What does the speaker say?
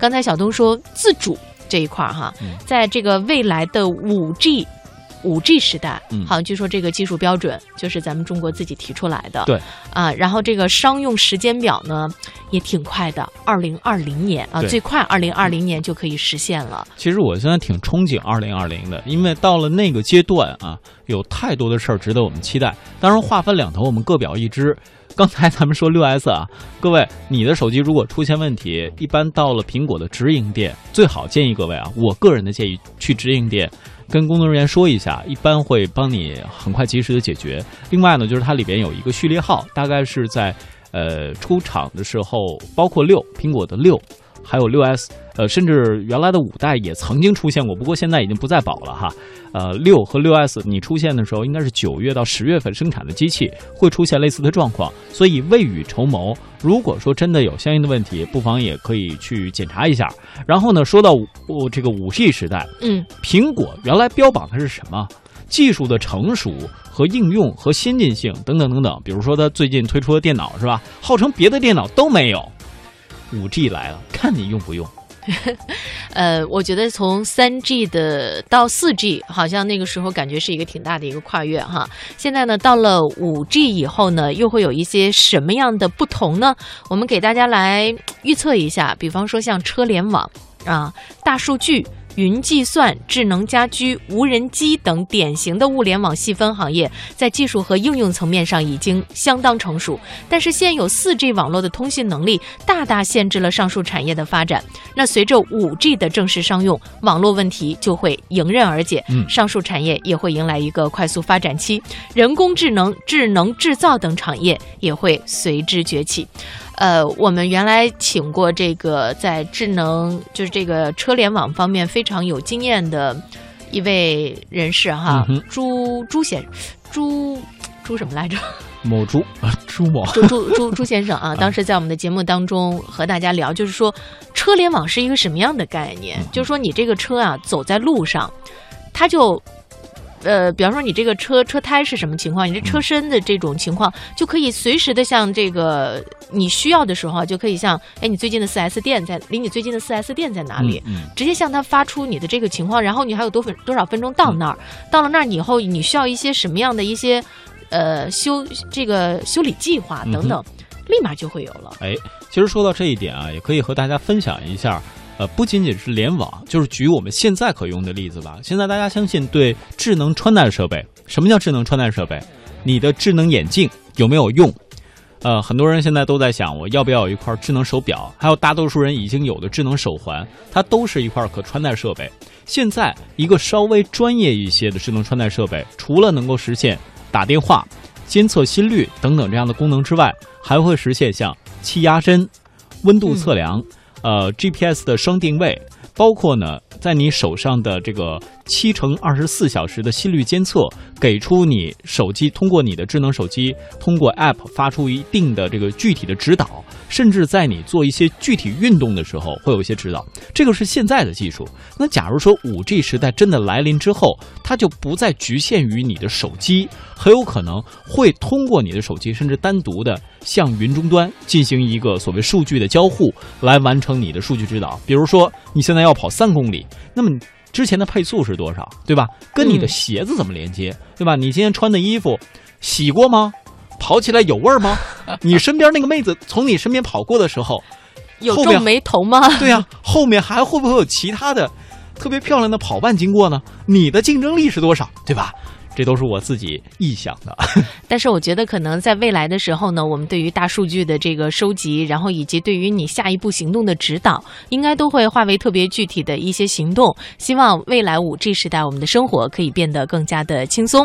刚才小东说自主这一块儿哈，在这个未来的五 G。五 G 时代，嗯好像据说这个技术标准就是咱们中国自己提出来的。对啊，然后这个商用时间表呢也挺快的，二零二零年啊，最快二零二零年就可以实现了。其实我现在挺憧憬二零二零的，因为到了那个阶段啊，有太多的事儿值得我们期待。当然，话分两头，我们各表一枝。刚才咱们说六 S 啊，各位，你的手机如果出现问题，一般到了苹果的直营店，最好建议各位啊，我个人的建议去直营店。跟工作人员说一下，一般会帮你很快及时的解决。另外呢，就是它里边有一个序列号，大概是在呃出厂的时候，包括六苹果的六，还有六 S，呃，甚至原来的五代也曾经出现过，不过现在已经不再保了哈。呃，六和六 S 你出现的时候，应该是九月到十月份生产的机器会出现类似的状况，所以未雨绸缪，如果说真的有相应的问题，不妨也可以去检查一下。然后呢，说到五、这个五 G 时代，嗯，苹果原来标榜的是什么？技术的成熟和应用和先进性等等等等。比如说，它最近推出的电脑是吧？号称别的电脑都没有。五 G 来了，看你用不用。呃，我觉得从三 G 的到四 G，好像那个时候感觉是一个挺大的一个跨越哈。现在呢，到了五 G 以后呢，又会有一些什么样的不同呢？我们给大家来预测一下，比方说像车联网啊、大数据。云计算、智能家居、无人机等典型的物联网细分行业，在技术和应用层面上已经相当成熟。但是，现有 4G 网络的通信能力大大限制了上述产业的发展。那随着 5G 的正式商用，网络问题就会迎刃而解，嗯上述产业也会迎来一个快速发展期，人工智能、智能制造等产业也会随之崛起。呃，我们原来请过这个在智能，就是这个车联网方面非常有经验的一位人士哈，嗯朱朱先朱朱什么来着？某朱啊，朱某。朱朱朱朱先生 啊，当时在我们的节目当中和大家聊，就是说车联网是一个什么样的概念？就是说你这个车啊走在路上，它就。呃，比方说你这个车车胎是什么情况，你这车身的这种情况，就可以随时的像这个你需要的时候啊，就可以像哎，你最近的四 S 店在离你最近的四 S 店在哪里？嗯，直接向他发出你的这个情况，然后你还有多分多少分钟到那儿，到了那儿以后，你需要一些什么样的一些呃修这个修理计划等等，立马就会有了。哎，其实说到这一点啊，也可以和大家分享一下。呃，不仅仅是联网，就是举我们现在可用的例子吧。现在大家相信对智能穿戴设备，什么叫智能穿戴设备？你的智能眼镜有没有用？呃，很多人现在都在想，我要不要有一块智能手表？还有大多数人已经有的智能手环，它都是一块可穿戴设备。现在一个稍微专业一些的智能穿戴设备，除了能够实现打电话、监测心率等等这样的功能之外，还会实现像气压针、温度测量。呃，GPS 的双定位，包括呢，在你手上的这个七乘二十四小时的心率监测，给出你手机通过你的智能手机通过 App 发出一定的这个具体的指导，甚至在你做一些具体运动的时候会有一些指导。这个是现在的技术。那假如说五 G 时代真的来临之后，它就不再局限于你的手机，很有可能会通过你的手机，甚至单独的向云终端进行一个所谓数据的交互，来完成你的数据指导。比如说，你现在要跑三公里，那么你之前的配速是多少，对吧？跟你的嗯鞋子怎么连接，对吧？你今天穿的衣服洗过吗？跑起来有味儿吗？你身边那个妹子从你身边跑过的时候，有皱眉头吗？对呀、后面还会不会有其他的特别漂亮的跑伴经过呢？你的竞争力是多少，对吧？这都是我自己臆想的。但是我觉得可能在未来的时候呢，我们对于大数据的这个收集，然后以及对于你下一步行动的指导，应该都会化为特别具体的一些行动。希望未来五 G 时代，我们的生活可以变得更加的轻松。